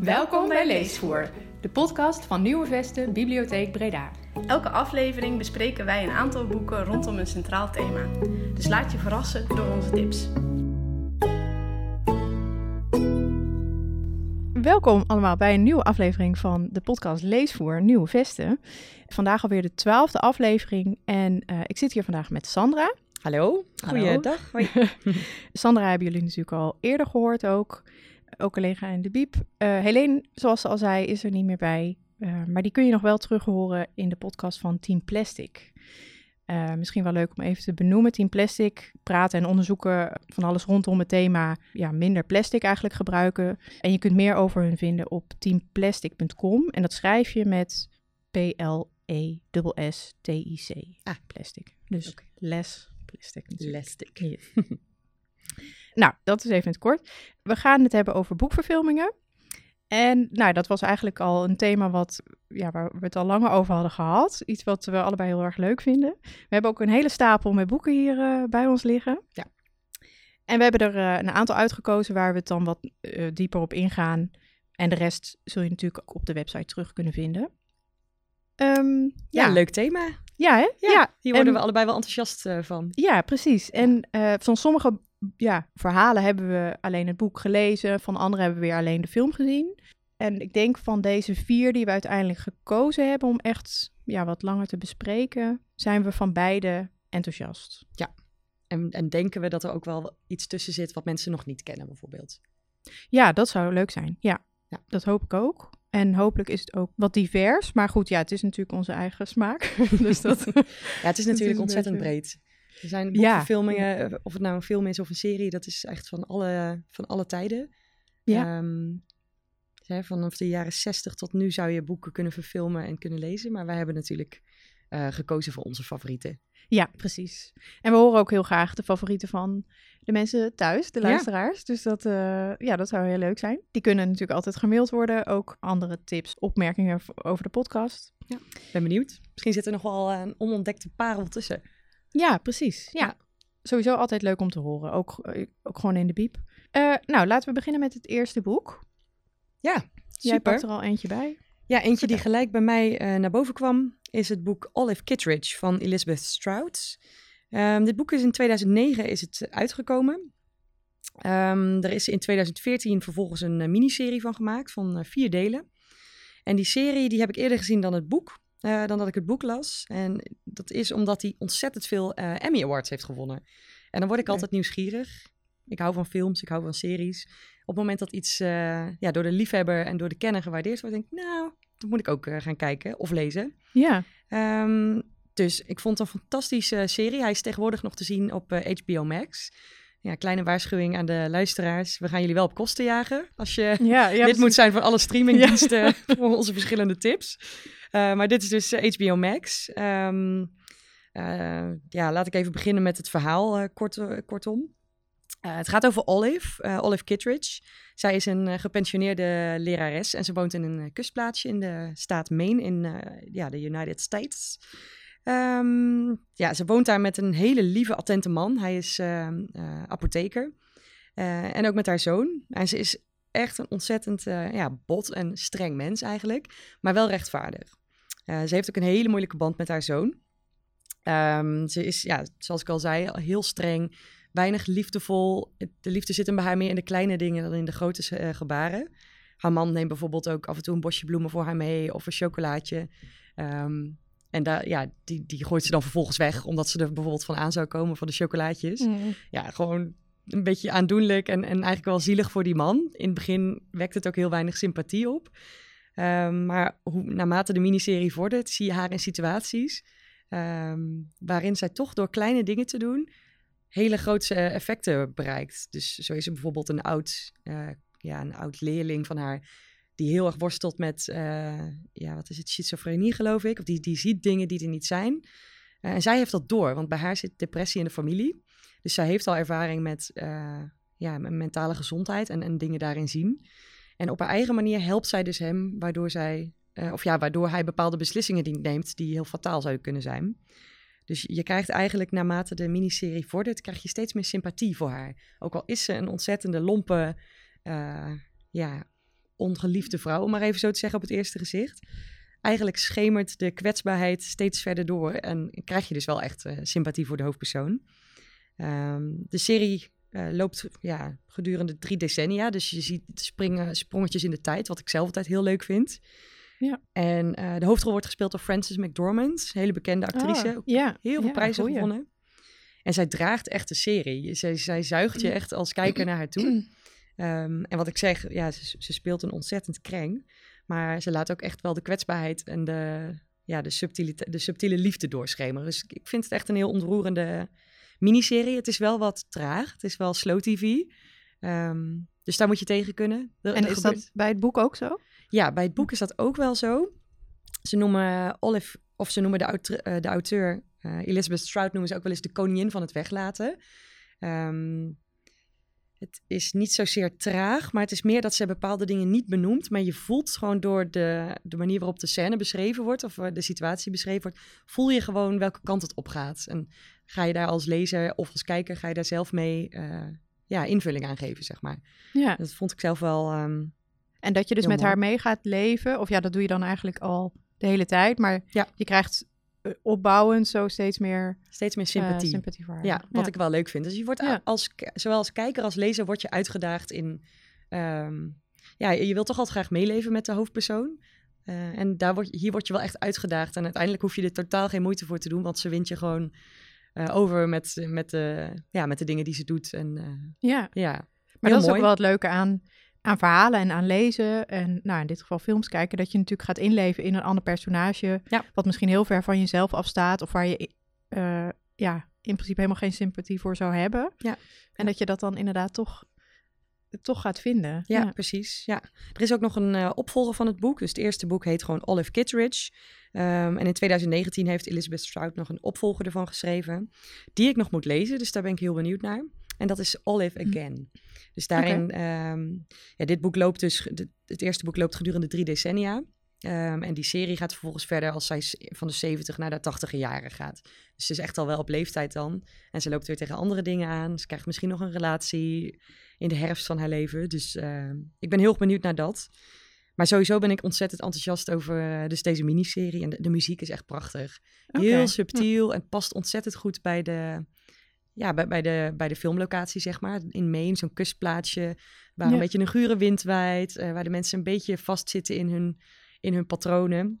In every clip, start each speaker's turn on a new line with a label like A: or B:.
A: Welkom bij Leesvoer, de podcast van Nieuwe Vesten Bibliotheek Breda.
B: Elke aflevering bespreken wij een aantal boeken rondom een centraal thema. Dus laat je verrassen door onze tips.
A: Welkom allemaal bij een nieuwe aflevering van de podcast Leesvoer Nieuwe Vesten. Vandaag alweer de twaalfde aflevering en uh, ik zit hier vandaag met Sandra.
C: Hallo, goeiedag. Hoi.
A: Sandra hebben jullie natuurlijk al eerder gehoord ook. Ook collega in de Biep. Uh, Helene, zoals ze al zei, is er niet meer bij. Uh, maar die kun je nog wel terug horen in de podcast van Team Plastic. Uh, misschien wel leuk om even te benoemen. Team Plastic praten en onderzoeken van alles rondom het thema ja, minder plastic eigenlijk gebruiken. En je kunt meer over hun vinden op teamplastic.com. En dat schrijf je met P-L-E-S-S-T-I-C.
C: Ah,
A: plastic. Dus okay. les plastic natuurlijk.
C: Plastic.
A: nou, dat is even in het kort. We gaan het hebben over boekverfilmingen. En nou, dat was eigenlijk al een thema wat, ja, waar we het al langer over hadden gehad. Iets wat we allebei heel erg leuk vinden. We hebben ook een hele stapel met boeken hier uh, bij ons liggen.
C: Ja.
A: En we hebben er uh, een aantal uitgekozen waar we het dan wat uh, dieper op ingaan. En de rest zul je natuurlijk ook op de website terug kunnen vinden. Um,
C: ja, ja, leuk thema.
A: Ja, hè?
C: Ja, ja. hier worden en, we allebei wel enthousiast uh, van.
A: Ja, precies. En uh, van sommige ja, verhalen hebben we alleen het boek gelezen, van andere hebben we weer alleen de film gezien. En ik denk van deze vier die we uiteindelijk gekozen hebben om echt ja, wat langer te bespreken, zijn we van beide enthousiast.
C: Ja, en, en denken we dat er ook wel iets tussen zit wat mensen nog niet kennen, bijvoorbeeld.
A: Ja, dat zou leuk zijn. Ja, ja. dat hoop ik ook. En hopelijk is het ook wat divers. Maar goed, ja, het is natuurlijk onze eigen smaak. dus dat,
C: ja, het is natuurlijk ontzettend breed. Er zijn boekverfilmingen, ja. of het nou een film is of een serie, dat is echt van alle, van alle tijden.
A: Ja.
C: Um, hè, vanaf de jaren zestig tot nu zou je boeken kunnen verfilmen en kunnen lezen. Maar wij hebben natuurlijk uh, gekozen voor onze favorieten.
A: Ja, precies. En we horen ook heel graag de favorieten van de mensen thuis, de luisteraars. Ja. Dus dat, uh, ja, dat zou heel leuk zijn. Die kunnen natuurlijk altijd gemaild worden. Ook andere tips, opmerkingen over de podcast.
C: Ja. Ben benieuwd. Misschien zit er nog wel een onontdekte parel tussen.
A: Ja, precies. Ja. ja. Sowieso altijd leuk om te horen. Ook, ook gewoon in de biep. Uh, nou, laten we beginnen met het eerste boek.
C: Ja, super.
A: Jij pakt er al eentje bij.
C: Ja, eentje die gelijk bij mij uh, naar boven kwam, is het boek Olive Kittredge van Elizabeth Strout. Um, dit boek is in 2009 is het uitgekomen. Um, er is in 2014 vervolgens een uh, miniserie van gemaakt van uh, vier delen. En die serie die heb ik eerder gezien dan het boek, uh, dan dat ik het boek las. En dat is omdat hij ontzettend veel Emmy Awards heeft gewonnen. En dan word ik altijd nieuwsgierig. Ik hou van films, ik hou van series. Op het moment dat iets ja, door de liefhebber en door de kenner gewaardeerd wordt, denk ik, nou, dat moet ik ook gaan kijken of lezen.
A: Ja.
C: Um, dus ik vond het een fantastische serie. Hij is tegenwoordig nog te zien op HBO Max. Ja, kleine waarschuwing aan de luisteraars. We gaan jullie wel op kosten jagen. Als je
A: ja, ja,
C: dit moet zijn voor alle streamingdiensten ja. voor onze verschillende tips. Uh, maar dit is dus HBO Max. Um, ja, laat ik even beginnen met het verhaal kort, kortom. het gaat over Olive, Olive Kittredge. Zij is een gepensioneerde lerares en ze woont in een kustplaatsje in de staat Maine in ja, de United States. Um, ja, ze woont daar met een hele lieve, attente man. Hij is uh, uh, apotheker. Uh, en ook met haar zoon. En ze is echt een ontzettend ja, bot en streng mens eigenlijk. Maar wel rechtvaardig. ze heeft ook een hele moeilijke band met haar zoon. Um, ze is, ja, zoals ik al zei, heel streng. Weinig liefdevol. De liefde zit hem bij haar meer in de kleine dingen dan in de grote gebaren. Haar man neemt bijvoorbeeld ook af en toe een bosje bloemen voor haar mee. Of een chocolaatje. Um, en daar, ja, die, die gooit ze dan vervolgens weg, omdat ze er bijvoorbeeld van aan zou komen van de chocolaatjes.
A: Mm.
C: Ja, gewoon een beetje aandoenlijk en, en eigenlijk wel zielig voor die man. In het begin wekt het ook heel weinig sympathie op. Um, maar hoe, naarmate de miniserie vordert, zie je haar in situaties um, waarin zij toch door kleine dingen te doen hele grote effecten bereikt. Dus zo is er bijvoorbeeld een oud, uh, ja, een oud leerling van haar die heel erg worstelt met, uh, ja, wat is het, schizofrenie geloof ik. Of die, die ziet dingen die er niet zijn. Uh, en zij heeft dat door, want bij haar zit depressie in de familie. Dus zij heeft al ervaring met, uh, ja, mentale gezondheid en, en dingen daarin zien. En op haar eigen manier helpt zij dus hem, waardoor zij, of ja, waardoor hij bepaalde beslissingen die neemt die heel fataal zouden kunnen zijn. Dus je krijgt eigenlijk naarmate de miniserie vordert, krijg je steeds meer sympathie voor haar. Ook al is ze een ontzettende lompe, ja, ongeliefde vrouw, om maar even zo te zeggen op het eerste gezicht. Eigenlijk schemert de kwetsbaarheid steeds verder door en krijg je dus wel echt eh, sympathie voor de hoofdpersoon. Ehm, de serie eh, loopt ja, gedurende drie decennia, dus je ziet springen, sprongetjes in de tijd, wat ik zelf altijd heel leuk vind.
A: Ja.
C: En eh, de hoofdrol wordt gespeeld door Frances McDormand, een hele bekende actrice.
A: Ah, ja,
C: heel veel
A: ja,
C: prijzen
A: goeie.
C: gewonnen. En zij draagt echt de serie. Zij, zij zuigt je echt als kijker naar haar toe. Ehm, en wat ik zeg, ja, ze, ze speelt een ontzettend kreng. Maar ze laat ook echt wel de kwetsbaarheid en de, ja, de, subtiele, de subtiele liefde doorschemeren. Dus ik- vind het echt een heel ontroerende miniserie. Het is wel wat traag. Het is wel slow tv. Ehm, dus daar moet je tegen kunnen. Er-
A: En is
C: gebeurt-
A: dat bij het boek ook zo?
C: ja, bij het boek is dat ook wel zo. Ze noemen Olive, of ze noemen de, auteur, eh, de auteur eh, Elizabeth Strout, noemen ze ook wel eens de koningin van het weglaten. Ehm, het is niet zozeer traag, maar het is meer dat ze bepaalde dingen niet benoemt. Maar je voelt gewoon door de, de manier waarop de scène beschreven wordt, of eh, de situatie beschreven wordt, voel je gewoon welke kant het op gaat. En ga je daar als lezer of als kijker, ga je daar zelf mee eh, ja, invulling aan geven, zeg maar.
A: Ja.
C: Dat vond ik zelf wel... ehm,
A: En dat je dus met
C: mooi.
A: haar mee gaat leven, of ja, dat doe je dan eigenlijk al de hele tijd, maar
C: Ja.
A: je krijgt opbouwend zo steeds meer
C: steeds meer
A: eh,
C: sympathie.
A: sympathie voor haar.
C: Ja, wat ik wel leuk vind. Dus je wordt
A: Ja.
C: als, zowel als kijker als lezer word je uitgedaagd in... ehm, ja, je wilt toch altijd graag meeleven met de hoofdpersoon. Eh, en daar word, hier word je wel echt uitgedaagd. En uiteindelijk hoef je er totaal geen moeite voor te doen. Want ze wint je gewoon eh, over met, met, de, ja, met de dingen die ze doet. En eh,
A: Ja,
C: ja,
A: maar
C: heel
A: dat is ook wel het leuke aan, aan verhalen en aan lezen. En nou, in dit geval films kijken, dat je natuurlijk gaat inleven in een ander personage.
C: Ja.
A: Wat misschien heel ver van jezelf afstaat, of waar je eh, ja, in principe helemaal geen sympathie voor zou hebben.
C: Ja.
A: En dat je dat dan inderdaad toch, toch gaat vinden.
C: Ja, precies. Ja. Er is ook nog een eh, opvolger van het boek. Dus het eerste boek heet gewoon Olive Kittredge. Ehm, en in 2019 heeft Elizabeth Strout nog een opvolger ervan geschreven. Die ik nog moet lezen, dus daar ben ik heel benieuwd naar. En dat is Olive
A: Hm.
C: Again. Dus daarin, ehm, ja, dit boek loopt dus, het eerste boek loopt gedurende drie decennia. Ehm, en die serie gaat vervolgens verder als zij van de 70 naar de 80 jaren gaat. Dus ze is echt al wel op leeftijd dan. En ze loopt weer tegen andere dingen aan. Ze krijgt misschien nog een relatie in de herfst van haar leven. Dus ehm, ik ben heel benieuwd naar dat. Maar sowieso ben ik ontzettend enthousiast over eh, dus deze miniserie. En de, de muziek is echt prachtig. Heel subtiel en past ontzettend goed bij de, ja, bij, bij, de, bij de filmlocatie, zeg maar. In Maine, zo'n kustplaatsje waar
A: Ja.
C: een beetje een gure wind waait. eh, waar de mensen een beetje vastzitten in hun, in hun patronen.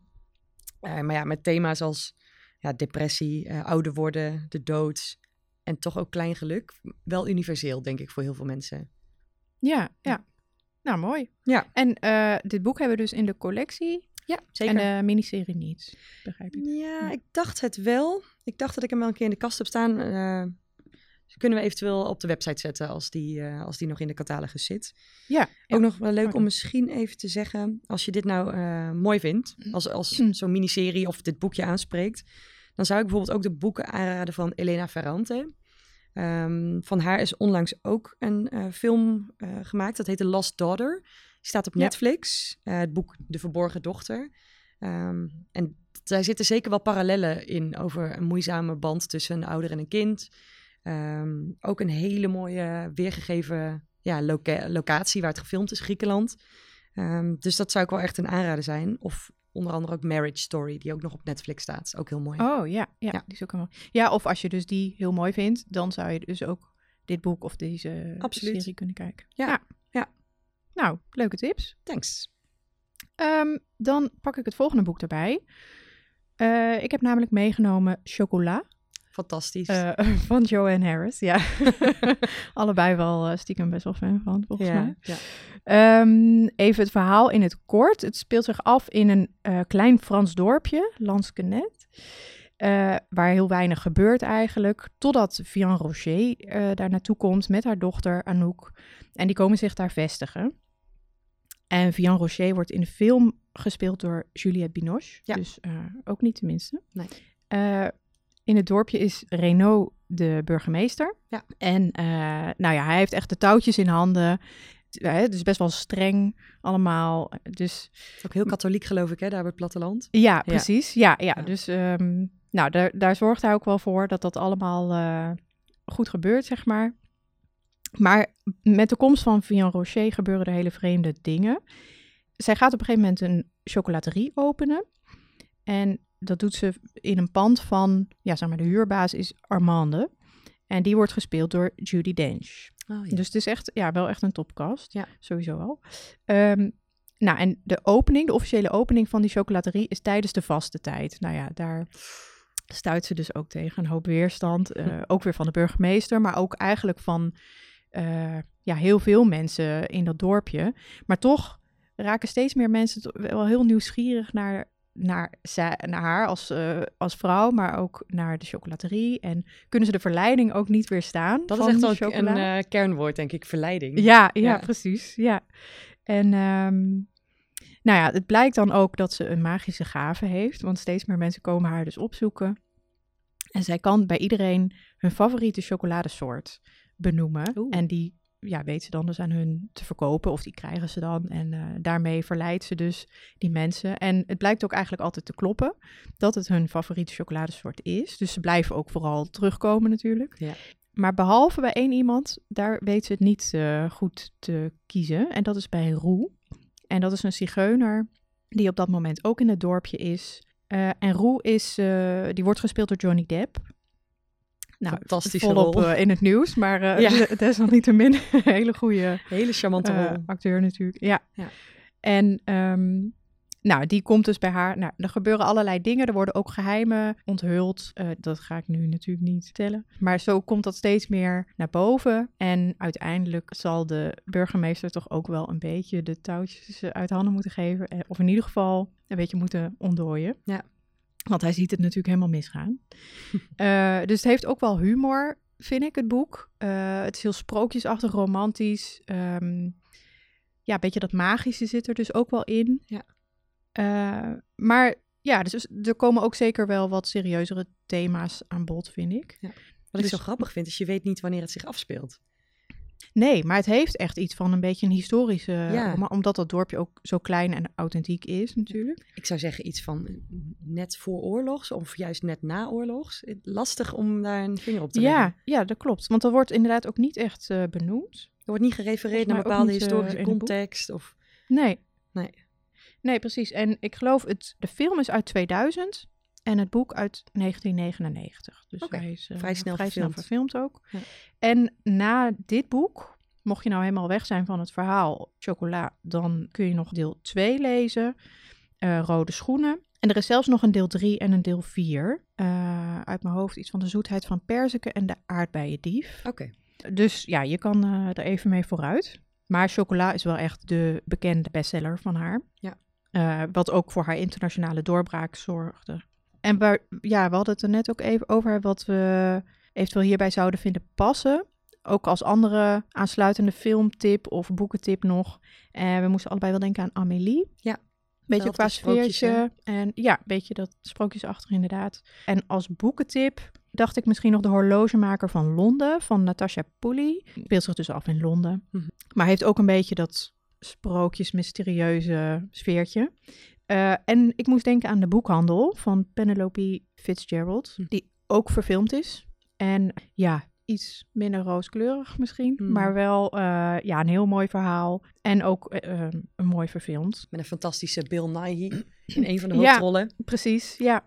C: Eh, maar ja, met thema's als ja, depressie, eh, ouder worden, de dood en toch ook klein geluk. Wel universeel, denk ik, voor heel veel mensen.
A: Ja, ja. Nou, mooi.
C: Ja.
A: En dit boek hebben we dus in de collectie
C: Ja, zeker.
A: en de miniserie niet, begrijp ik.
C: Ja, ik dacht het wel. Ik dacht dat ik hem wel een keer in de kast heb staan. Dus kunnen we eventueel op de website zetten als die, eh, als die nog in de catalogus zit.
A: Ja,
C: Ook nog wel leuk om misschien even te zeggen, als je dit nou eh, mooi vindt, als, als
A: Mm.
C: zo'n miniserie of dit boekje aanspreekt, dan zou ik bijvoorbeeld ook de boeken aanraden van Elena Ferrante. Ehm, van haar is onlangs ook een eh, film gemaakt, dat heet The Lost Daughter. Die staat op. Netflix, het boek De Verborgen Dochter. Ehm, en daar zitten zeker wel parallellen in over een moeizame band tussen een ouder en een kind. Ehm, ook een hele mooie weergegeven ja, loca- locatie waar het gefilmd is, Griekenland. Ehm, dus dat zou ik wel echt een aanrader zijn. Of onder andere ook Marriage Story, die ook nog op Netflix staat. Is ook heel mooi.
A: Oh ja, ja,
C: Ja.
A: die is ook helemaal. Ja, of als je dus die heel mooi vindt, dan zou je dus ook dit boek of deze
C: Absoluut.
A: serie kunnen kijken.
C: Ja, ja.
A: Nou, leuke tips.
C: Thanks.
A: Ehm, dan pak ik het volgende boek erbij. Eh, ik heb namelijk meegenomen Chocola
C: Fantastisch.
A: eh, van Joanne Harris. Ja, allebei wel eh, stiekem best wel fan van, volgens mij.
C: ja, ja.
A: Ehm, even het verhaal in het kort. Het speelt zich af in een eh, klein Frans dorpje, Lansquenet. eh, waar heel weinig gebeurt eigenlijk. Totdat Vian Rocher daar naartoe komt met haar dochter Anouk. En die komen zich daar vestigen. En Vian Rocher wordt in de film gespeeld door Juliette Binoche.
C: Ja.
A: Dus ook niet tenminste.
C: Nee.
A: Eh, in het dorpje is Renaud de burgemeester.
C: Ja.
A: En eh, nou ja, hij heeft echt de touwtjes in handen. Het is best wel streng allemaal. Dus
C: ook heel katholiek geloof ik, hè, daar op het platteland.
A: ja, precies. Ja, ja.
C: Ja.
A: dus ehm, nou, daar, daar zorgt hij ook wel voor dat dat allemaal eh, goed gebeurt, zeg maar. Maar met de komst van Vian Rocher gebeuren er hele vreemde dingen. zij gaat op een gegeven moment een chocolaterie openen. En dat doet ze in een pand van, ja, zeg maar, de huurbaas is Armande. En die wordt gespeeld door Judy Dench.
C: Oh,
A: Dus het is echt, ja, wel echt een topcast.
C: Ja.
A: Sowieso wel. Ehm, nou, en de opening, de officiële opening van die chocolaterie is tijdens de vaste tijd. Nou ja, daar stuit ze dus ook tegen een hoop weerstand. eh, ook weer van de burgemeester, maar ook eigenlijk van eh, ja, heel veel mensen in dat dorpje. Maar toch raken steeds meer mensen wel heel nieuwsgierig naar, naar, zij, naar haar als, eh, als vrouw, maar ook naar de chocolaterie. En kunnen ze de verleiding ook niet weerstaan.
C: Dat is echt ook een eh, kernwoord, denk ik, verleiding.
A: Ja, ja,
C: Ja.
A: precies. Ja. En ehm, nou ja, het blijkt dan ook dat ze een magische gave heeft, want steeds meer mensen komen haar dus opzoeken. En zij kan bij iedereen hun favoriete chocoladesoort benoemen.
C: Oeh.
A: En die ja, weet ze dan dus aan hun te verkopen, of die krijgen ze dan. En eh, daarmee verleidt ze dus die mensen. En het blijkt ook eigenlijk altijd te kloppen dat het hun favoriete chocoladesoort is. Dus ze blijven ook vooral terugkomen natuurlijk.
C: Ja.
A: Maar behalve bij één iemand, daar weet ze het niet eh, goed te kiezen. En dat is bij Roe. En dat is een zigeuner die op dat moment ook in het dorpje is. Eh, en Roe is, die wordt gespeeld door Johnny Depp. Nou,
C: Fantastische
A: volop
C: rol.
A: eh, in het nieuws, maar eh
C: Ja.
A: des- desalniettemin een hele goede
C: Hele charmante
A: eh,
C: rol.
A: acteur natuurlijk. Ja.
C: Ja.
A: En ehm, nou, die komt dus bij haar. Nou, er gebeuren allerlei dingen. Er worden ook geheimen onthuld. Eh, dat ga ik nu natuurlijk niet vertellen. Maar zo komt dat steeds meer naar boven. En uiteindelijk zal de burgemeester toch ook wel een beetje de touwtjes uit handen moeten geven. Of in ieder geval een beetje moeten ontdooien.
C: Ja.
A: Want hij ziet het natuurlijk helemaal misgaan. Eh, dus het heeft ook wel humor, vind ik, het boek. Eh, het is heel sprookjesachtig, romantisch. Ehm, ja, een beetje dat magische zit er dus ook wel in.
C: Ja.
A: Eh, maar ja, dus er komen ook zeker wel wat serieuzere thema's aan bod, vind ik.
C: Wat
A: dus-
C: ik zo grappig vind, is je weet niet wanneer het zich afspeelt.
A: Nee, maar het heeft echt iets van een beetje een historische...
C: Ja.
A: om- omdat dat dorpje ook zo klein en authentiek is natuurlijk.
C: Ik zou zeggen iets van eh, net voor oorlogs of juist net na oorlogs. Eh, Lastig om daar een vinger op te leggen.
A: Ja, ja, dat klopt. Want er wordt inderdaad ook niet echt eh, benoemd.
C: Er wordt niet gerefereerd naar bepaalde
A: niet, eh,
C: historische context. Of...
A: Nee.
C: Nee.
A: Nee, precies. En ik geloof, het, de film is uit 2000 en het boek uit 1999. Dus hij is eh,
C: vrij snel
A: vrij snel
C: verfilmd.
A: ook.
C: Ja.
A: En na dit boek, mocht je nou helemaal weg zijn van het verhaal Chocola, dan kun je nog deel 2 lezen, eh, Rode Schoenen. En er is zelfs nog een deel 3 en een deel 4. Eh, uit mijn hoofd iets van de zoetheid van perziken en de aardbeiendief.
C: Oké.
A: Dus ja, je kan er even mee vooruit. Maar chocola is wel echt de bekende bestseller van haar.
C: Ja.
A: Wat ook voor haar internationale doorbraak zorgde. En waar, ja, we hadden het er net ook even over wat we eventueel hierbij zouden vinden passen. Ook als andere aansluitende filmtip of boekentip nog. En we moesten allebei wel denken aan Amélie.
C: Ja,
A: Beetje qua sfeertje. En ja, een beetje dat sprookjesachtig inderdaad. En als boekentip dacht ik misschien nog de horlogemaker van Londen, van Natasha Pulley. Speelt zich dus af in Londen.
C: Mhm.
A: Maar heeft ook een beetje dat sprookjes, mysterieuze sfeertje. Eh, en ik moest denken aan de boekhandel van Penelope Fitzgerald,
C: Hm.
A: die ook verfilmd is. En ja, iets minder rooskleurig misschien,
C: Hmm.
A: maar wel eh, ja, een heel mooi verhaal. En ook eh, eh, een mooi verfilmd.
C: Met een fantastische Bill Nighy in een van de
A: Ja.
C: hoofdrollen.
A: Precies, ja.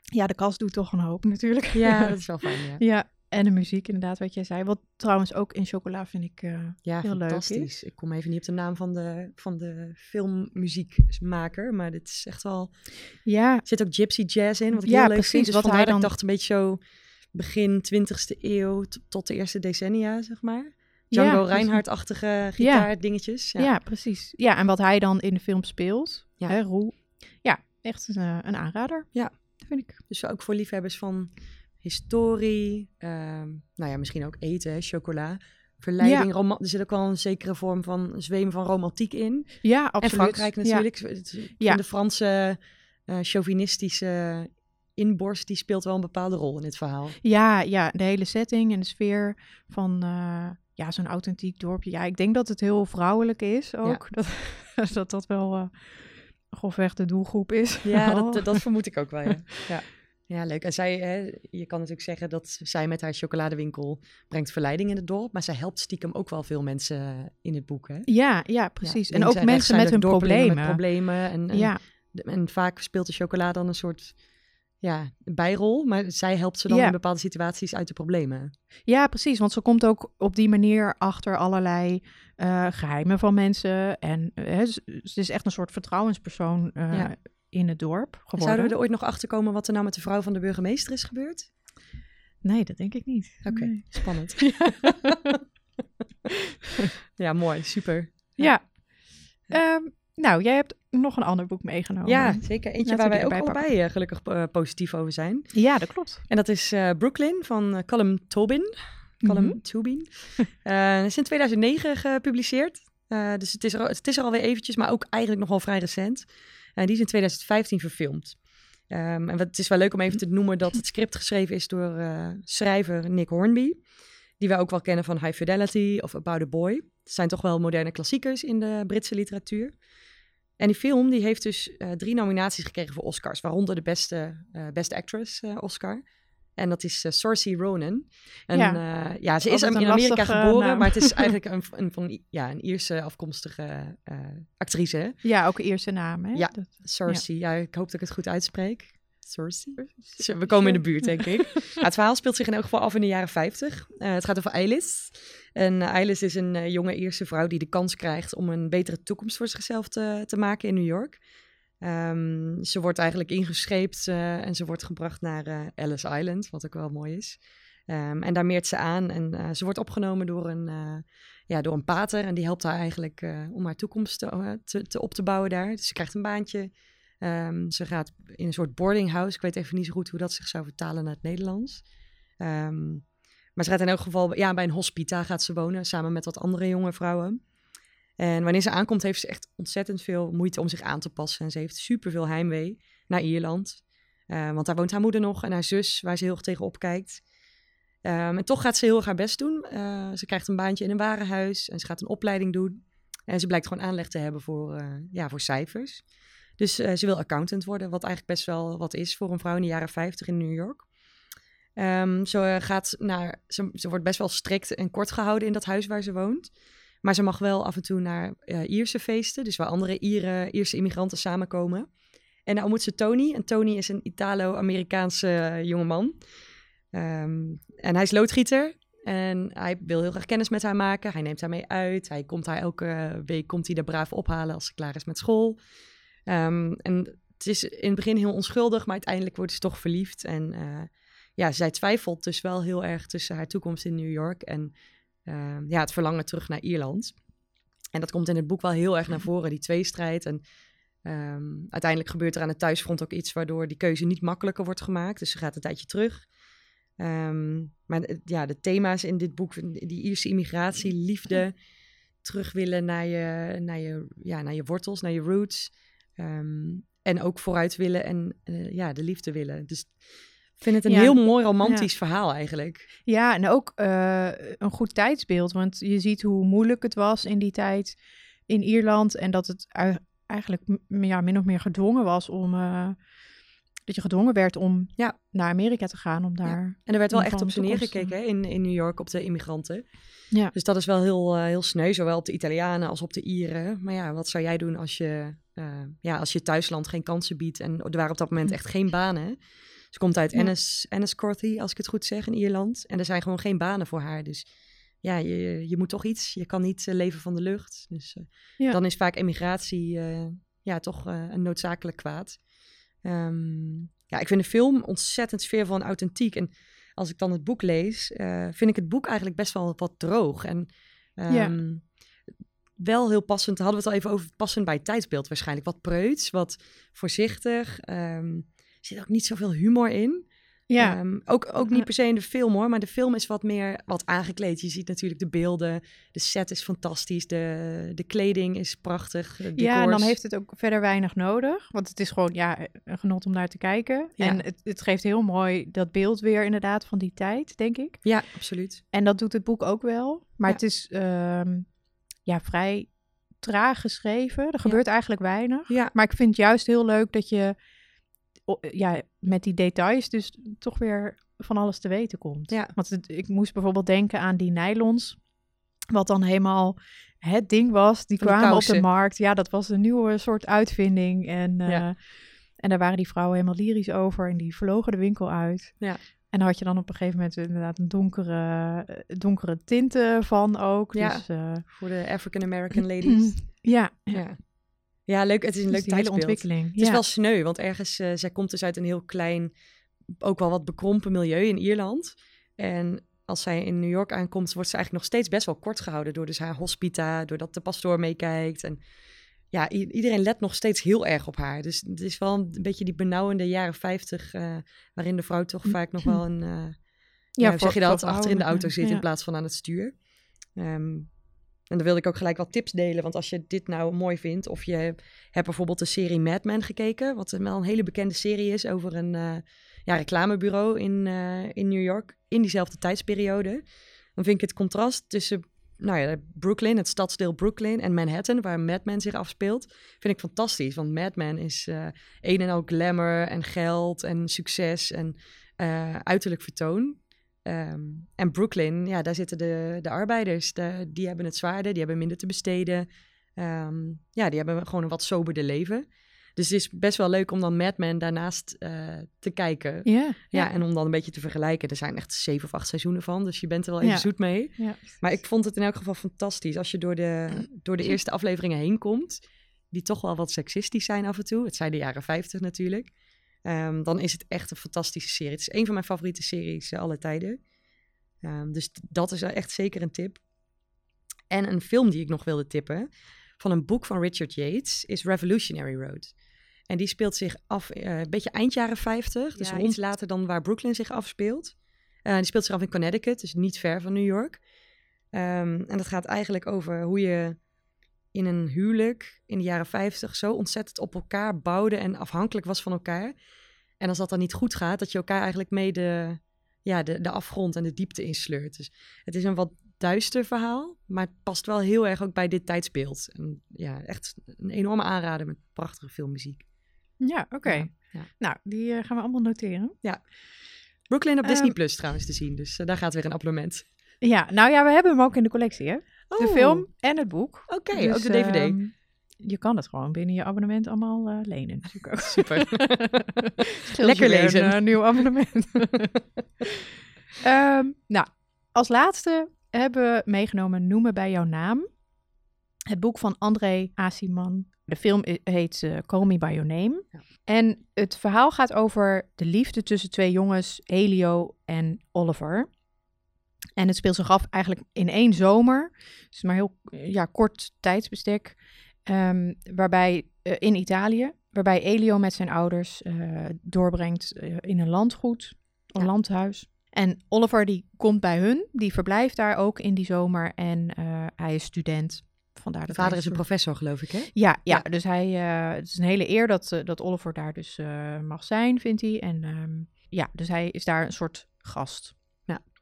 A: Ja, de kast doet toch een hoop natuurlijk.
C: Ja, dat is wel fijn, ja.
A: ja, en de muziek inderdaad, wat jij zei. Wat trouwens ook in Chocola vind ik... eh,
C: Ja,
A: Heel leuk
C: fantastisch.
A: is.
C: Ik kom even niet op de naam van de, van de filmmuziekmaker, maar dit is echt wel...
A: ja,
C: Er zit ook gypsy jazz in, wat ik
A: Ja,
C: heel leuk
A: precies,
C: vind. Dus
A: wat hij
C: dat ik
A: dan-
C: dacht een beetje zo begin 20e eeuw tot de eerste decennia, zeg maar. Django
A: ja.
C: Reinhardt-achtige gitaardingetjes. Ja.
A: Ja. precies. Ja, en wat hij dan in de film speelt,
C: Ja.
A: hè, Roel. Ja, echt een, eh, een aanrader.
C: Ja.
A: vind ik.
C: Dus ook voor liefhebbers van historie, ehm, nou ja, misschien ook eten, hè, chocola. Verleiding, roma- er zit ook wel een zekere vorm van zweem van romantiek in.
A: Ja, absoluut.
C: En Frankrijk
A: Ja.
C: natuurlijk.
A: Ja.
C: De Franse eh, chauvinistische inborst, die speelt wel een bepaalde rol in dit verhaal.
A: Ja, ja, de hele setting en de sfeer van eh, ja, zo'n authentiek dorpje. Ja, ik denk dat het heel vrouwelijk is ook. Dat, dat dat wel eh grofweg de doelgroep is.
C: Ja, dat, dat vermoed ik ook wel, ja. ja. Ja, leuk. En zij, hè, je kan natuurlijk zeggen dat zij met haar chocoladewinkel brengt verleiding in het dorp. Maar zij helpt stiekem ook wel veel mensen in het boek. Hè?
A: Ja, ja, precies.
C: Ja,
A: en ook mensen met hun problemen.
C: Met problemen. En, en,
A: ja.
C: en vaak speelt de chocola dan een soort ja, bijrol. Maar zij helpt ze dan
A: Ja.
C: in bepaalde situaties uit de problemen.
A: ja, precies. Want ze komt ook op die manier achter allerlei eh, geheimen van mensen. En eh, hè, ze, is echt een soort vertrouwenspersoon eh,
C: Ja.
A: In het dorp geworden.
C: Zouden we er ooit nog achter komen wat er nou met de vrouw van de burgemeester is gebeurd?
A: Nee, dat denk ik niet.
C: Oké,
A: Nee.
C: spannend. ja, mooi. Super.
A: Ja. Ehm, nou, jij hebt nog een ander boek meegenomen.
C: Ja, zeker. Eentje
A: Laten
C: waar
A: we
C: wij ook allebei eh, gelukkig eh, positief over zijn.
A: Ja, dat klopt.
C: En dat is eh, Brooklyn van uh, Colm Tobin. Colm
A: Mhm.
C: Tobin. Is in 2009 gepubliceerd. Dus het is, er, het is er alweer eventjes, maar ook eigenlijk nog wel vrij recent. En die is in 2015 verfilmd. Ehm, en wat, het is wel leuk om even te noemen dat het script geschreven is door eh, schrijver Nick Hornby. Die wij ook wel kennen van High Fidelity of About a Boy. Het zijn toch wel moderne klassiekers in de Britse literatuur. En die film die heeft dus eh, drie nominaties gekregen voor Oscars. Waaronder de beste, eh Best Actress eh, Oscar. En dat is uh, Saoirse Ronan. En
A: Ja.
C: ja, ja ze is in Amerika
A: lastige
C: geboren,
A: naam.
C: maar het is eigenlijk een, een, van, ja, een Ierse afkomstige eh, actrice. hè?
A: Ja, ook een eerste naam, hè?
C: Ja.
A: Dat-
C: Saoirse, ja. ik hoop dat ik het goed uitspreek. Zo, We komen in de buurt, denk ik. Ja, het verhaal speelt zich in elk geval af in de jaren 50. Eh, het gaat over Eilis. En Eilis is een jonge Ierse vrouw die de kans krijgt om een betere toekomst voor zichzelf te, te maken in New York. Um, ze wordt eigenlijk ingescheept uh, en ze wordt gebracht naar uh, Ellis Island, wat ook wel mooi is. Um, en daar meert ze aan en uh, ze wordt opgenomen door een, ja, door een pater. En die helpt haar eigenlijk om haar toekomst te, te, op te bouwen daar. Dus ze krijgt een baantje. Um, ze gaat in een soort boarding house. Ik weet even niet zo goed hoe dat zich zou vertalen naar het Nederlands. Maar ze gaat in elk geval ja, bij een hospita gaat ze wonen, samen met wat andere jonge vrouwen. En wanneer ze aankomt, heeft ze echt ontzettend veel moeite om zich aan te passen. En ze heeft superveel heimwee naar Ierland. Uh, want daar woont haar moeder nog en haar zus, waar ze heel erg tegenop kijkt. Um, en toch gaat ze heel erg haar best doen. Uh, ze krijgt een baantje in een warenhuis en ze gaat een opleiding doen. En ze blijkt gewoon aanleg te hebben voor, uh, ja, voor cijfers. Dus ze wil accountant worden, wat eigenlijk best wel wat is voor een vrouw in de jaren 50 in New York. Um, ze, gaat naar, ze, wordt best wel strikt en kort gehouden in dat huis waar ze woont. Maar ze mag wel af en toe naar uh, Ierse feesten, dus waar andere Ieren, Ierse immigranten samenkomen. En dan ontmoet ze Tony. En Tony is een Italo-Amerikaanse jongeman. Um, en hij is loodgieter. En hij wil heel graag kennis met haar maken. Hij neemt haar mee uit. Hij komt haar elke week komt hij er braaf ophalen als ze klaar is met school. Um, en het is in het begin heel onschuldig, maar uiteindelijk wordt ze toch verliefd. En uh, ja, zij twijfelt dus wel heel erg tussen haar toekomst in New York en uh, ja, het verlangen terug naar Ierland. En dat komt in het boek wel heel erg naar voren, die tweestrijd. En um, uiteindelijk gebeurt er aan het thuisfront ook iets waardoor die keuze niet makkelijker wordt gemaakt. Dus ze gaat een tijdje terug. Um, maar ja, de thema's in dit boek, die Ierse immigratie, liefde, terug willen naar je, naar je, ja, naar je wortels, naar je roots. Um, en ook vooruit willen en uh, ja, de liefde willen. Dus ik vind het een
A: Ja.
C: heel mooi romantisch
A: Ja.
C: verhaal eigenlijk.
A: Ja, en ook eh, een goed tijdsbeeld. Want je ziet hoe moeilijk het was in die tijd in Ierland. En dat het eigenlijk ja, min of meer gedwongen was om. eh, dat je gedwongen werd om
C: Ja.
A: naar Amerika te gaan. Om daar.
C: En er werd wel echt op ze neergekeken hè, in, in New York op de immigranten.
A: Ja.
C: Dus dat is wel heel, eh, heel sneu, zowel op de Italianen als op de Ieren. Maar ja, wat zou jij doen als je, ja, als je thuisland geen kansen biedt? En er waren op dat moment echt geen banen. Ze komt uit. Ennis, Enniscorthy, als ik het goed zeg, in Ierland. En er zijn gewoon geen banen voor haar. Dus ja, je, je moet toch iets. Je kan niet eh, leven van de lucht. Dus eh,
A: Ja.
C: dan is vaak emigratie eh, ja, toch een noodzakelijk kwaad. Ehm, ja, ik vind de film ontzettend sfeervol en authentiek. En als ik dan het boek lees, vind ik het boek eigenlijk best wel wat droog. En
A: Ja.
C: ehm, wel heel passend, hadden we het al even over, passend bij het tijdsbeeld waarschijnlijk. Wat preuts, wat voorzichtig. Er zit ook niet zoveel humor in.
A: Ja,
C: Ehm, ook, ook niet per se in de film hoor, maar de film is wat meer wat aangekleed. Je ziet natuurlijk de beelden, de set is fantastisch, de, de kleding is prachtig.
A: ja, en dan heeft het ook verder weinig nodig. Want het is gewoon ja, een genot om naar te kijken.
C: Ja.
A: En het, het geeft heel mooi dat beeld weer inderdaad van die tijd, denk ik.
C: Ja, absoluut.
A: En dat doet het boek ook wel. Maar
C: Ja.
A: het is ehm, ja, vrij traag geschreven. Er gebeurt eigenlijk weinig.
C: Ja,
A: Maar ik vind het juist heel leuk dat je ja, met die details dus toch weer van alles te weten komt.
C: Ja.
A: Want het- ik moest bijvoorbeeld denken aan die nylons, wat dan helemaal het ding was. Die kwamen op de markt. Ja, dat was een nieuwe soort uitvinding. En, eh,
C: Ja.
A: en daar waren die vrouwen helemaal lyrisch over en die vlogen de winkel uit.
C: Ja.
A: En dan had je dan op een gegeven moment inderdaad een donkere, eh, donkere tinten van ook.
C: Ja.
A: Dus, eh,
C: Voor de African American ladies.
A: ja,
C: ja. Ja, leuk. Het is een
A: dus
C: leuk
A: die hele ontwikkeling.
C: Het is wel sneu, want ergens, eh, zij komt dus uit een heel klein, ook wel wat bekrompen milieu in Ierland. En als zij in New York aankomt, wordt ze eigenlijk nog steeds best wel kort gehouden door dus haar hospita, doordat de pastoor meekijkt. En ja, iedereen let nog steeds heel erg op haar. Dus het is wel een beetje die benauwende jaren 50, eh, waarin de vrouw toch vaak nog wel een, eh, ja, hoe
A: voor-
C: zeg je dat, achter in de auto zit in plaats van aan het stuur. Ehm, en dan wilde ik ook gelijk wat tips delen, want als je dit nou mooi vindt, of je hebt bijvoorbeeld de serie Mad Men gekeken, wat wel een hele bekende serie is over een eh, ja, reclamebureau in, eh, in New York, in diezelfde tijdsperiode, dan vind ik het contrast tussen nou ja, Brooklyn, het stadsdeel Brooklyn en Manhattan, waar Mad Men zich afspeelt, vind ik fantastisch. Want Mad Men is eh een en al glamour en geld en succes en uiterlijk vertoon. Ehm, en Brooklyn, ja, daar zitten de, de arbeiders. De, die hebben het zwaarder, die hebben minder te besteden. Ehm, ja, die hebben gewoon een wat soberder leven. Dus het is best wel leuk om dan Mad Men daarnaast eh, te kijken. Ja.
A: Ja, ja,
C: en om dan een beetje te vergelijken. Er zijn echt zeven of acht seizoenen van, dus je bent er wel even
A: Ja.
C: zoet mee.
A: ja.
C: Maar ik vond het in elk geval fantastisch als je door de, door de eerste afleveringen heen komt, die toch wel wat seksistisch zijn af en toe. Het zijn de jaren 50 natuurlijk. Ehm, dan is het echt een fantastische serie. Het is een van mijn favoriete series uh, alle tijden. Um, dus dat is echt zeker een tip. En een film die ik nog wilde tippen, van een boek van Richard Yates, is Revolutionary Road. En die speelt zich af uh, een beetje eind jaren 50, dus ja, iets later dan waar Brooklyn zich afspeelt. Uh, die speelt zich af in Connecticut, dus niet ver van New York. Um, en dat gaat eigenlijk over hoe je in een huwelijk in de jaren 50 zo ontzettend op elkaar bouwde en afhankelijk was van elkaar. En als dat dan niet goed gaat, dat je elkaar eigenlijk mee de, ja, de, de afgrond en de diepte insleurt. Dus het is een wat duister verhaal, maar het past wel heel erg ook bij dit tijdsbeeld. En ja, echt een enorme aanrader met prachtige filmmuziek.
A: Ja, oké. Okay. Ja, ja. Nou, die uh, gaan we allemaal noteren.
C: Ja. Brooklyn op Disney um, Plus trouwens te zien, dus uh, daar gaat weer een abonnement.
A: Ja, nou ja, we hebben hem ook in de collectie, hè? Oh. De film en het boek.
C: Oké, okay, dus, ook de DVD. Uh,
A: je kan het gewoon binnen je abonnement allemaal uh, lenen. Natuurlijk.
C: Super. Lekker lezen.
A: Een uh, nieuw abonnement. um, nou, als laatste hebben we meegenomen Noemen bij jouw naam. Het boek van André Asiman. De film heet uh, Call Me By Your Name. Ja. En het verhaal gaat over de liefde tussen twee jongens, Elio en Oliver. En het speelt zich af eigenlijk in één zomer. Dus maar heel ja, kort tijdsbestek. Um, waarbij uh, in Italië, waarbij Elio met zijn ouders uh, doorbrengt uh, in een landgoed, een ja. landhuis. En Oliver die komt bij hun, die verblijft daar ook in die zomer en hij is student. Vandaar
C: de vader is een professor, geloof ik, hè?
A: Ja, ja, ja. dus hij, het is een hele eer dat, dat Oliver daar dus mag zijn, vindt hij. En um, ja, dus hij is daar een soort gast.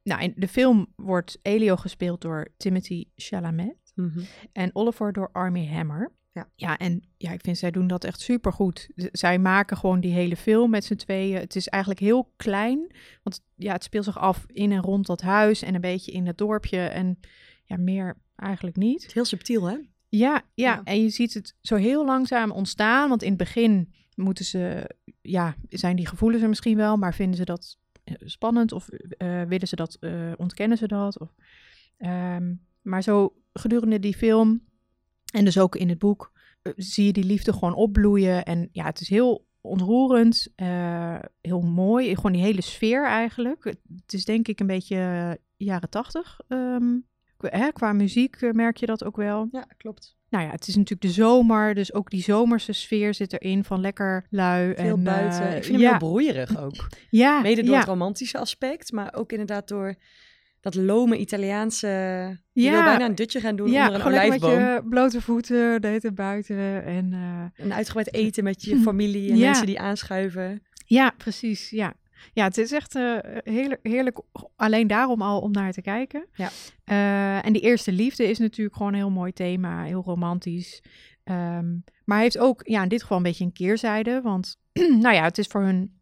A: Nou, in de film wordt Elio gespeeld door Timothy Chalamet mm -hmm. en Oliver door Armie Hammer. Ja. ja, en ja, ik vind zij doen dat echt supergoed. Z zij maken gewoon die hele film met z'n tweeën. Het is eigenlijk heel klein, want ja, het speelt zich af in en rond dat huis en een beetje in het dorpje en ja, meer eigenlijk niet.
C: Heel subtiel, hè?
A: Ja, ja, ja, en je ziet het zo heel langzaam ontstaan, want in het begin moeten ze, ja, zijn die gevoelens er misschien wel, maar vinden ze dat spannend of uh, willen ze dat, uh, ontkennen ze dat? Of, um, maar zo gedurende die film en dus ook in het boek uh, zie je die liefde gewoon opbloeien. En ja, het is heel ontroerend, heel mooi, gewoon die hele sfeer eigenlijk. Het is denk ik een beetje jaren tachtig. Um, hè, qua muziek merk je dat ook wel.
C: Ja, klopt.
A: Nou ja, het is natuurlijk de zomer, dus ook die zomerse sfeer zit erin van lekker lui.
C: Veel
A: en,
C: buiten.
A: Uh,
C: ik vind hem ja. heel broeierig ook.
A: Ja.
C: Mede door
A: ja.
C: het romantische aspect, maar ook inderdaad door dat lome Italiaanse... Je ja. wil bijna een dutje gaan doen
A: ja,
C: onder een olijfboom.
A: Ja, met je blote voeten, de eten buiten en... Uh,
C: een uitgebreid eten met je familie en mensen die aanschuiven.
A: Ja, precies, ja. Ja, het is echt uh, heerlijk, heerlijk, alleen daarom al om naar te kijken.
C: Ja.
A: Uh, en die eerste liefde is natuurlijk gewoon een heel mooi thema, heel romantisch. Um, maar heeft ook ja, in dit geval een beetje een keerzijde, want nou ja, het is voor hun,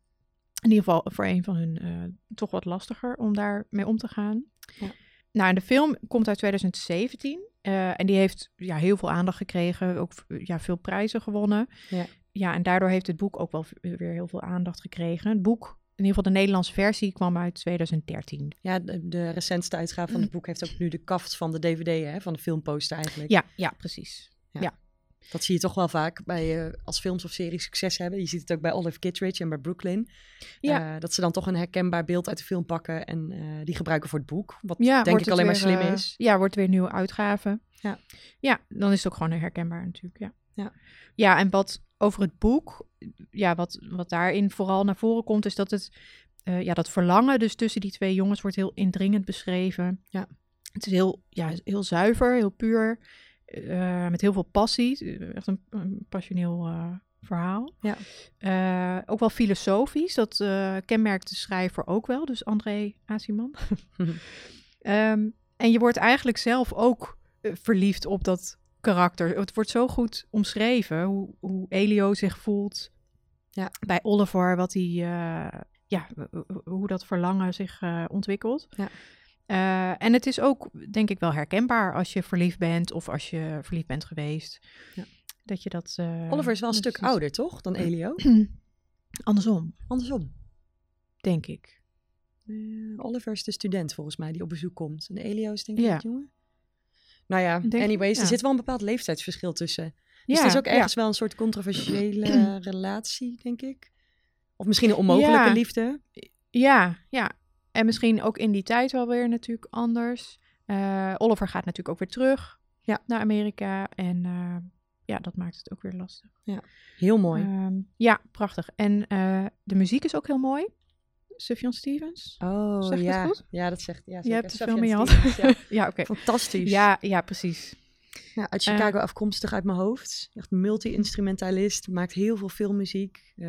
A: in ieder geval voor een van hun, eh, toch wat lastiger om daarmee om te gaan.
C: Ja.
A: Nou, en de film komt uit 2017 eh, en die heeft ja, heel veel aandacht gekregen, ook ja, veel prijzen gewonnen.
C: Ja.
A: ja, en daardoor heeft het boek ook wel weer heel veel aandacht gekregen. Het boek, in ieder geval de Nederlandse versie, kwam uit 2013.
C: Ja, de, de recentste uitgave van het boek heeft ook nu de kaft van de DVD, hè, van de filmposter eigenlijk.
A: Ja, ja, precies.
C: Dat zie je toch wel vaak bij eh, als films of series succes hebben. Je ziet het ook bij Olive Kittredge en bij Brooklyn.
A: Ja.
C: Eh, dat ze dan toch een herkenbaar beeld uit de film pakken en eh, die gebruiken voor het boek. Wat
A: Ja,
C: denk ik alleen maar slim is.
A: Ja, wordt weer een nieuwe uitgave.
C: Ja.
A: Ja, dan is het ook gewoon herkenbaar natuurlijk, ja.
C: Ja.
A: Ja, en wat over het boek, ja, wat, wat daarin vooral naar voren komt, is dat het, eh, ja, dat verlangen dus tussen die twee jongens wordt heel indringend beschreven.
C: Ja.
A: Het is heel, ja, heel zuiver, heel puur, eh, met heel veel passie. Echt een, een passioneel eh, verhaal.
C: Ja.
A: Ook wel filosofisch, dat kenmerkt de schrijver ook wel, dus André Aziman. Ehm, en je wordt eigenlijk zelf ook verliefd op dat karakter. Het wordt zo goed omschreven hoe, hoe Elio zich voelt
C: Ja.
A: bij Oliver, wat hij, eh, ja, hoe dat verlangen zich eh, ontwikkelt.
C: Ja.
A: Eh, en het is ook, denk ik, wel herkenbaar als je verliefd bent of als je verliefd bent geweest.
C: Ja.
A: Dat je dat.
C: Oliver is wel een stuk ouder, toch? Dan Elio?
A: Andersom,
C: Andersom.
A: denk ik.
C: Oliver is de student volgens mij die op bezoek komt. En Elio is denk ik
A: Ja.
C: jongen. Nou ja,
A: Denk-
C: anyways,
A: ja.
C: er zit wel een bepaald leeftijdsverschil tussen. Dus
A: ja,
C: het is ook
A: ja.
C: ergens wel een soort controversiële relatie, denk ik. Of misschien een onmogelijke
A: Ja.
C: liefde.
A: Ja, ja. En misschien ook in die tijd wel weer natuurlijk anders. Eh, Oliver gaat natuurlijk ook weer terug
C: Ja.
A: naar Amerika. En eh, ja, dat maakt het ook weer lastig.
C: Heel mooi.
A: Ehm, ja, prachtig. En eh, de muziek is ook heel mooi. Sufjan Stevens.
C: oh, ja.
A: goed?
C: Ja, dat zegt... Ja,
A: Je hebt de film in je hand.
C: Stevens, ja.
A: Ja, oké.
C: Fantastisch.
A: Ja, ja, precies.
C: Ja, uit Chicago afkomstig uit mijn hoofd. Echt multi-instrumentalist. Maakt heel veel filmmuziek. Eh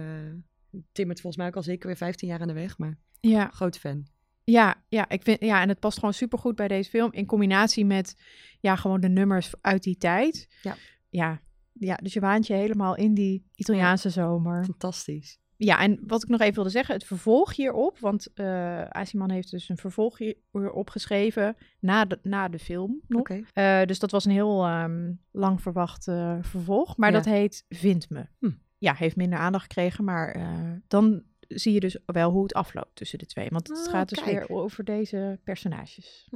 C: timmert volgens mij ook al zeker weer 15 jaar aan de weg. Maar
A: Ja,
C: groot fan.
A: ja, ja, ik vind, ja, en het past gewoon supergoed bij deze film. In combinatie met ja, gewoon de nummers uit die tijd.
C: Ja.
A: Ja, ja dus je waant je helemaal in die Italiaanse zomer.
C: Fantastisch.
A: Ja, en wat ik nog even wilde zeggen, het vervolg hierop, want eh Asiman heeft dus een vervolg hierop geschreven na de, na de film nog. Eh, dus dat was een heel ehm, lang verwacht eh, vervolg, maar
C: Ja.
A: dat heet Vind Me.
C: Hm.
A: Ja, heeft minder aandacht gekregen, maar dan zie je dus wel hoe het afloopt tussen de twee. Want het
C: Oh,
A: gaat dus
C: kijk.
A: weer over deze personages.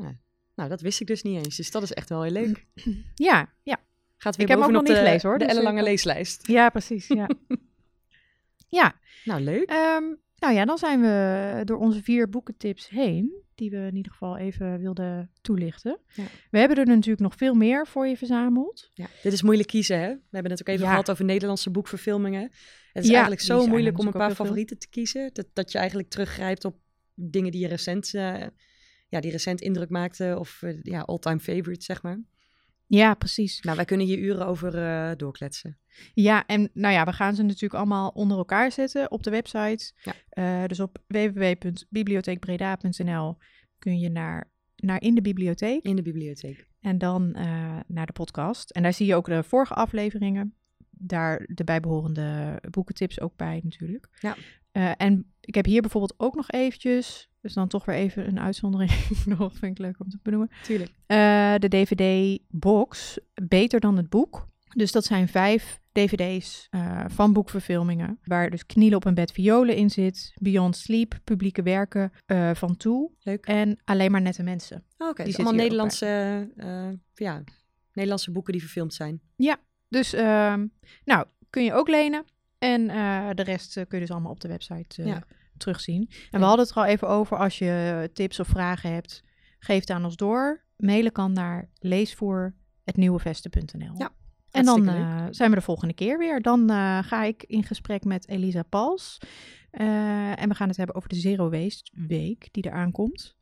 C: Nou, dat wist ik dus niet eens. Dus dat is echt wel heel leuk.
A: Ja, ja.
C: Gaat weer
A: Ik heb hem ook nog niet
C: de,
A: gelezen, hoor,
C: de
A: dus,
C: ellenlange
A: kan-
C: leeslijst.
A: Ja, precies. Ja, ja
C: Nou, leuk.
A: Ehm, nou ja, dan zijn we door onze vier boekentips heen, die we in ieder geval even wilden toelichten.
C: Ja.
A: We hebben er natuurlijk nog veel meer voor je verzameld.
C: Ja, dit is moeilijk kiezen, hè? We hebben het ook even
A: Ja.
C: gehad over Nederlandse boekverfilmingen. Het is eigenlijk zo moeilijk om een paar favorieten te kiezen. Dat, dat je eigenlijk teruggrijpt op dingen die je recent, eh, ja, die recent indruk maakten. Of eh, ja, all-time favorites, zeg maar.
A: Ja, precies.
C: Nou, wij kunnen hier uren over eh, doorkletsen.
A: Ja, en nou ja, we gaan ze natuurlijk allemaal onder elkaar zetten op de website.
C: Ja.
A: Eh, dus op www.bibliotheekbreda.nl kun je naar, naar in de bibliotheek
C: In de bibliotheek.
A: en dan eh, naar de podcast. En daar zie je ook de vorige afleveringen. Daar de bijbehorende boekentips ook bij natuurlijk.
C: Ja.
A: En ik heb hier bijvoorbeeld ook nog eventjes, dus dan toch weer even een uitzondering nog, vind ik leuk om te benoemen.
C: Tuurlijk.
A: Eh, de DVD-box, Beter dan het boek. Dus dat zijn vijf DVD's eh, van boekverfilmingen, waar dus Knielen op een bed violen in zit, Beyond Sleep, publieke werken eh, van Toe
C: Leuk.
A: en Alleen maar nette mensen.
C: Oh, Oké,
A: Die
C: dus allemaal Nederlandse, ja, Nederlandse boeken die verfilmd zijn.
A: Dus, ehm, nou, kun je ook lenen. En de rest kun je dus allemaal op de website
C: Ja.
A: Terugzien. En
C: Ja.
A: we hadden het er al even over. Als je tips of vragen hebt, geef het aan ons door. Mailen kan naar leesvoer.nieuwevesten.nl
C: Ja,
A: En dan eh, zijn we de volgende keer weer. Dan eh, ga ik in gesprek met Elisa Pals. Eh, en we gaan het hebben over de Zero Waste Week die eraan komt.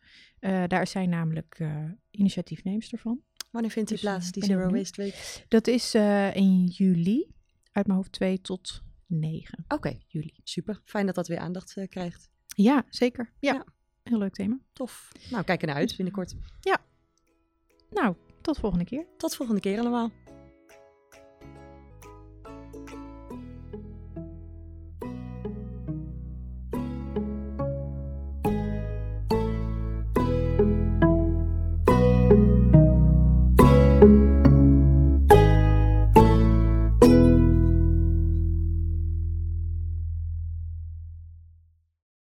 A: Daar is zij namelijk initiatiefneemster van.
C: Wanneer vindt die
A: Dus,
C: plaats, die Zero. Waste Week?
A: Dat is in juli. Uit mijn hoofd 2 tot 9
C: Oké,
A: juli.
C: super. Fijn dat dat weer aandacht eh, krijgt.
A: Ja, zeker. Ja,
C: Ja.
A: heel leuk thema.
C: Tof. Nou, kijk ernaar uit binnenkort.
A: Nou, tot volgende keer.
C: Tot volgende keer allemaal.